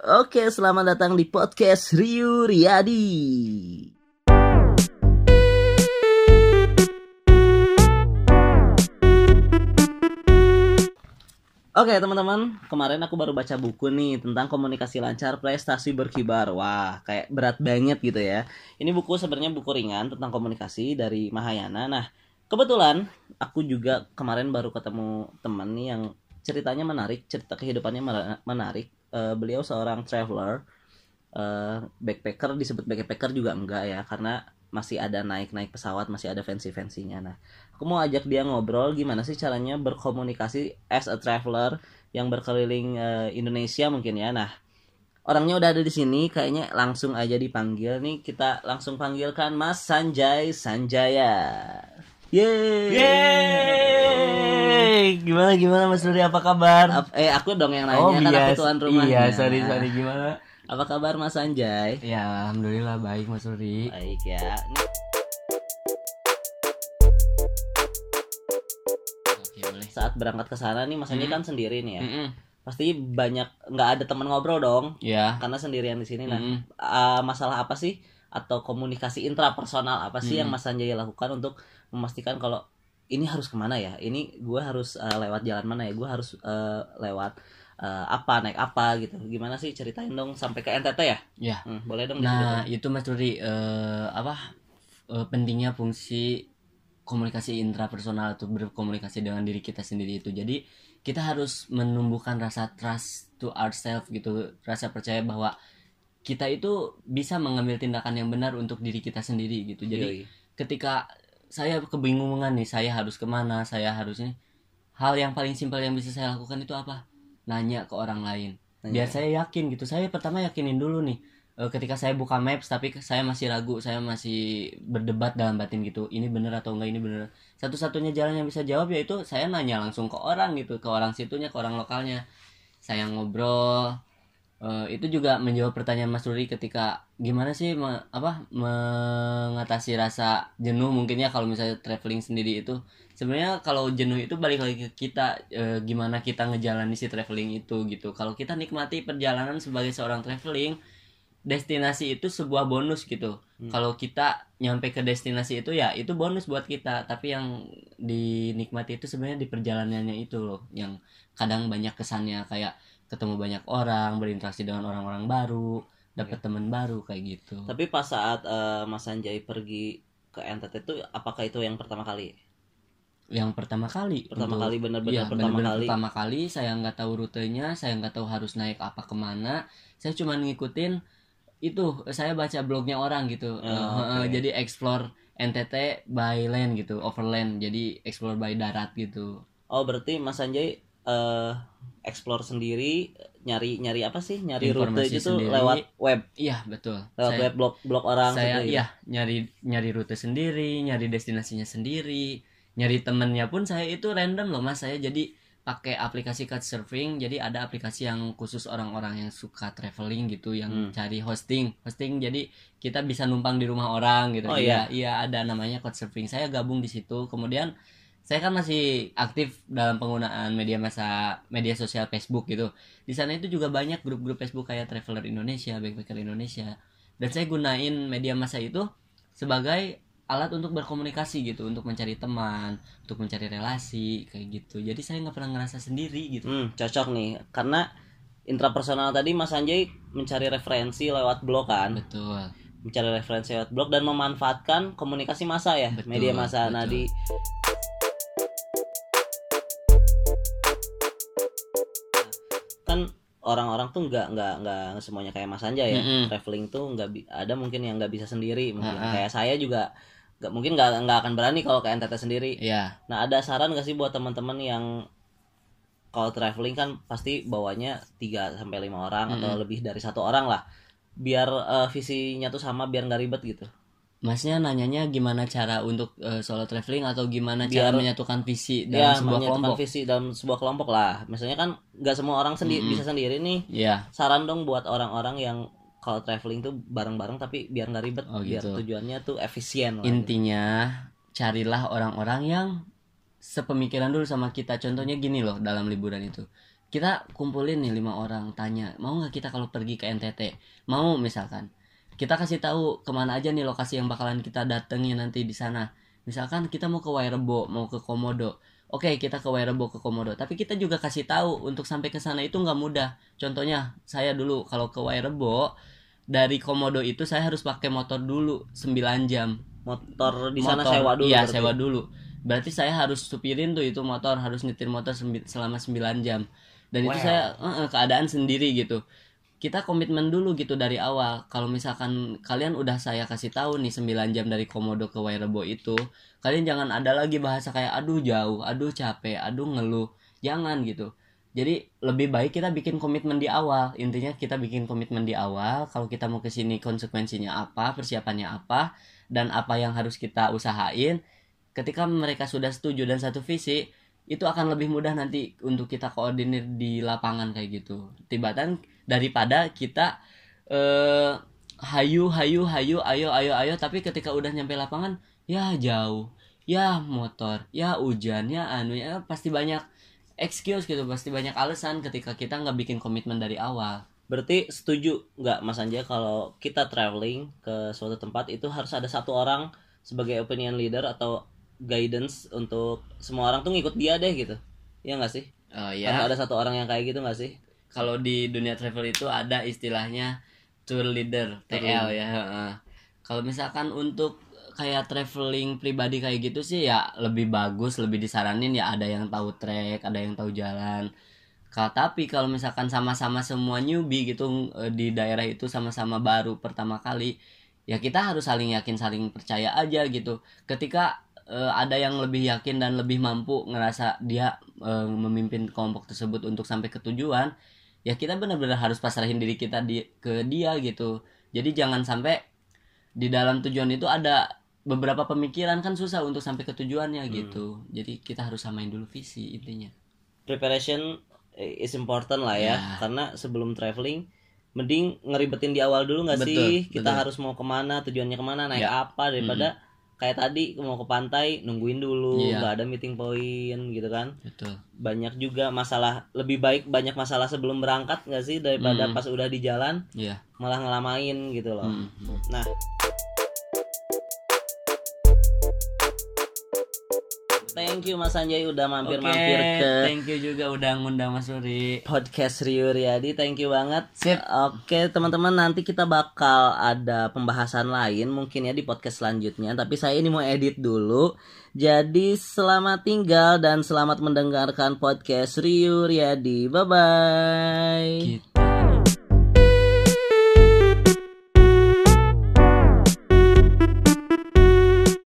Oke, selamat datang di podcast Riu Riyadi. Oke teman-teman, kemarin aku baru baca buku nih tentang komunikasi lancar prestasi berkibar. Wah, kayak berat banget gitu ya. Ini buku sebenarnya buku ringan tentang komunikasi dari Mahayana. Nah, kebetulan aku juga kemarin baru ketemu teman nih yang ceritanya menarik, cerita kehidupannya menarik. Uh, beliau seorang traveler, uh, backpacker disebut backpacker juga enggak ya, karena masih ada naik-naik pesawat, masih ada fancy-fancynya. Nah, aku mau ajak dia ngobrol gimana sih caranya berkomunikasi as a traveler yang berkeliling uh, Indonesia mungkin ya. Nah, orangnya udah ada di sini, kayaknya langsung aja dipanggil nih. Kita langsung panggilkan Mas Sanjay Sanjaya. Yeay. Yeay. Gimana gimana Mas Nuri apa kabar? eh aku dong yang nanya oh, kan aku tuan rumahnya. Iya, sorry sorry gimana? Apa kabar Mas Anjay? Ya, alhamdulillah baik Mas Ruri. Baik ya. Oke, boleh. Saat berangkat ke sana nih Mas Anjay hmm. kan sendiri nih ya. Hmm. Pasti banyak nggak ada teman ngobrol dong. Iya. Karena sendirian di sini. Nah, hmm. uh, masalah apa sih atau komunikasi intrapersonal apa sih hmm. yang Mas Anjay lakukan untuk memastikan kalau ini harus ke mana ya? Ini gue harus uh, lewat jalan mana ya? Gue harus uh, lewat uh, apa naik apa gitu. Gimana sih? Ceritain dong sampai ke NTT ya? Ya hmm, boleh dong nah itu mas Rudi uh, apa uh, pentingnya fungsi komunikasi intrapersonal atau berkomunikasi dengan diri kita sendiri itu. Jadi kita harus menumbuhkan rasa trust to ourselves gitu rasa percaya bahwa kita itu bisa mengambil tindakan yang benar untuk diri kita sendiri gitu. Jadi Yoi. ketika saya kebingungan nih saya harus ke mana saya harus ini. Hal yang paling simpel yang bisa saya lakukan itu apa? Nanya ke orang lain. Nanya. biar saya yakin gitu. Saya pertama yakinin dulu nih e, ketika saya buka maps tapi saya masih ragu saya masih berdebat dalam batin gitu. Ini bener atau enggak ini bener. Satu-satunya jalan yang bisa jawab yaitu saya nanya langsung ke orang gitu ke orang situnya ke orang lokalnya. Saya ngobrol uh, itu juga menjawab pertanyaan Mas Ruri ketika gimana sih me, apa mengatasi rasa jenuh mungkinnya kalau misalnya traveling sendiri itu. Sebenarnya kalau jenuh itu balik lagi ke kita e, gimana kita ngejalani si traveling itu gitu. Kalau kita nikmati perjalanan sebagai seorang traveling destinasi itu sebuah bonus gitu. Hmm. kalau kita nyampe ke destinasi itu ya itu bonus buat kita. Tapi yang dinikmati itu sebenarnya di perjalanannya itu loh yang kadang banyak kesannya. Kayak ketemu banyak orang berinteraksi dengan orang-orang baru dapat ya. teman baru kayak gitu. Tapi pas saat uh, Mas Anjay pergi ke NTT itu apakah itu yang pertama kali? Yang pertama kali? Pertama untuk, kali benar-benar ya, pertama bener -bener kali. pertama kali. Saya nggak tahu rutenya saya nggak tahu harus naik apa ke mana. Saya cuma ngikutin itu saya baca blognya orang gitu. Oh, uh, okay. jadi explore NTT by land gitu overland. Jadi explore by darat gitu. Oh berarti Mas Anjay uh, explore sendiri nyari nyari apa sih? Nyari Informasi rute itu sendiri. lewat web. Iya betul. Lewat saya, web blog blog orang saya gitu, iya nyari nyari rute sendiri nyari destinasinya sendiri nyari temennya pun saya itu random loh mas. Saya jadi pakai aplikasi Couchsurfing jadi ada aplikasi yang khusus orang-orang yang suka traveling gitu yang hmm. cari hosting. Hosting jadi kita bisa numpang di rumah orang gitu. Oh, iya. iya ada namanya Couchsurfing. Saya gabung di situ. Kemudian saya kan masih aktif dalam penggunaan media masa media sosial Facebook gitu. Di sana itu juga banyak grup-grup Facebook kayak Traveler Indonesia Backpacker Indonesia. Dan saya gunain media masa itu sebagai alat untuk berkomunikasi gitu untuk mencari teman untuk mencari relasi kayak gitu. Jadi saya nggak pernah ngerasa sendiri gitu. Hmm, cocok nih. Karena intrapersonal tadi Mas Anjay mencari referensi lewat blog kan? Betul. Mencari referensi lewat blog dan memanfaatkan komunikasi masa ya betul, media masa nah di orang-orang tuh nggak nggak nggak semuanya kayak Mas Anja ya mm -hmm. traveling tuh nggak ada mungkin yang nggak bisa sendiri mungkin uh -huh. kayak saya juga nggak mungkin nggak nggak akan berani kalau ke NTT sendiri. Iya. Nah ada saran gak sih buat teman-teman yang kalau traveling kan pasti bawanya 3 sampai lima orang mm -hmm. atau lebih dari satu orang lah biar uh, visinya tuh sama biar nggak ribet gitu. Masnya nanyanya gimana cara untuk uh, solo traveling atau gimana biar, cara menyatukan visi dalam ya, sebuah kelompok? visi dalam sebuah kelompok lah. Misalnya kan nggak semua orang sendiri mm -hmm. bisa sendiri nih. Iya. Saran dong buat orang-orang yang kalau traveling tuh bareng-bareng tapi biar nggak ribet oh, biar gitu. tujuannya tuh efisien lah, intinya gitu. carilah orang-orang yang sepemikiran dulu sama kita contohnya gini loh dalam liburan itu kita kumpulin nih lima orang tanya mau nggak kita kalau pergi ke NTT mau misalkan kita kasih tahu ke mana aja nih lokasi yang bakalan kita datengin nanti di sana. Misalkan kita mau ke Wairebo mau ke Komodo. Oke kita ke Wairebo ke Komodo. Tapi kita juga kasih tahu untuk sampai ke sana itu nggak mudah. Contohnya saya dulu kalau ke Wairebo dari Komodo itu saya harus pakai motor dulu 9 jam. Motor di sana Motor, sewa dulu iya berarti. sewa dulu. Berarti saya harus supirin tuh itu motor harus nyetir motor sembi- selama 9 jam. Dan itu Wow. saya eh, eh, keadaan sendiri gitu kita komitmen dulu gitu dari awal. Kalau misalkan kalian udah saya kasih tahu nih 9 jam dari Komodo ke Wairebo itu kalian jangan ada lagi bahasa kayak aduh jauh aduh capek aduh ngeluh. Jangan gitu. Jadi lebih baik kita bikin komitmen di awal. Intinya kita bikin komitmen di awal kalau kita mau ke sini konsekuensinya apa persiapannya apa dan apa yang harus kita usahain ketika mereka sudah setuju dan satu visi itu akan lebih mudah nanti untuk kita koordinir di lapangan kayak gitu. Tibatan daripada kita eh hayu hayu hayu ayo ayo ayo tapi ketika udah nyampe lapangan ya jauh ya motor ya hujan ya anu ya pasti banyak excuse gitu pasti banyak alasan ketika kita nggak bikin komitmen dari awal Berarti setuju nggak Mas Anja kalau kita traveling ke suatu tempat itu harus ada satu orang sebagai opinion leader atau guidance untuk semua orang tuh ngikut dia deh gitu. Iya nggak sih? oh Harus ada satu orang yang kayak gitu nggak sih? Kalau di dunia travel itu ada istilahnya tour leader Tour TL ya kalau misalkan untuk kayak traveling pribadi kayak gitu sih ya lebih bagus lebih disaranin ya ada yang tahu trek ada yang tahu jalan. Ka- tapi kalau misalkan sama-sama semua newbie gitu eh, di daerah itu sama-sama baru pertama kali ya kita harus saling yakin saling percaya aja gitu. Ketika eh, ada yang lebih yakin dan lebih mampu ngerasa dia eh, memimpin kelompok tersebut untuk sampai ke tujuan ya kita benar-benar harus pasrahin diri kita di ke dia gitu. Jadi jangan sampai di dalam tujuan itu ada beberapa pemikiran kan susah untuk sampai ke tujuannya gitu. Jadi kita harus samain dulu visi intinya. Preparation is important lah ya, Ya. karena sebelum traveling mending ngeribetin di awal dulu nggak sih? Kita betul. harus mau ke mana tujuannya ke mana naik Ya. apa daripada kayak tadi mau ke pantai nungguin dulu Iya. nggak ada meeting point gitu kan betul banyak juga masalah lebih baik banyak masalah sebelum berangkat nggak sih daripada Hmm. pas udah di jalan iya malah ngelamain gitu loh Hmm. nah thank you Mas Anjay udah mampir-mampir Oke, ke thank you juga udah ngundang Mas Suri podcast Rio Riyadi thank you banget. Sip. oke teman-teman nanti kita bakal ada pembahasan lain mungkin ya di podcast selanjutnya tapi saya ini mau edit dulu. Jadi selamat tinggal dan selamat mendengarkan podcast Rio Riyadi. Bye bye kita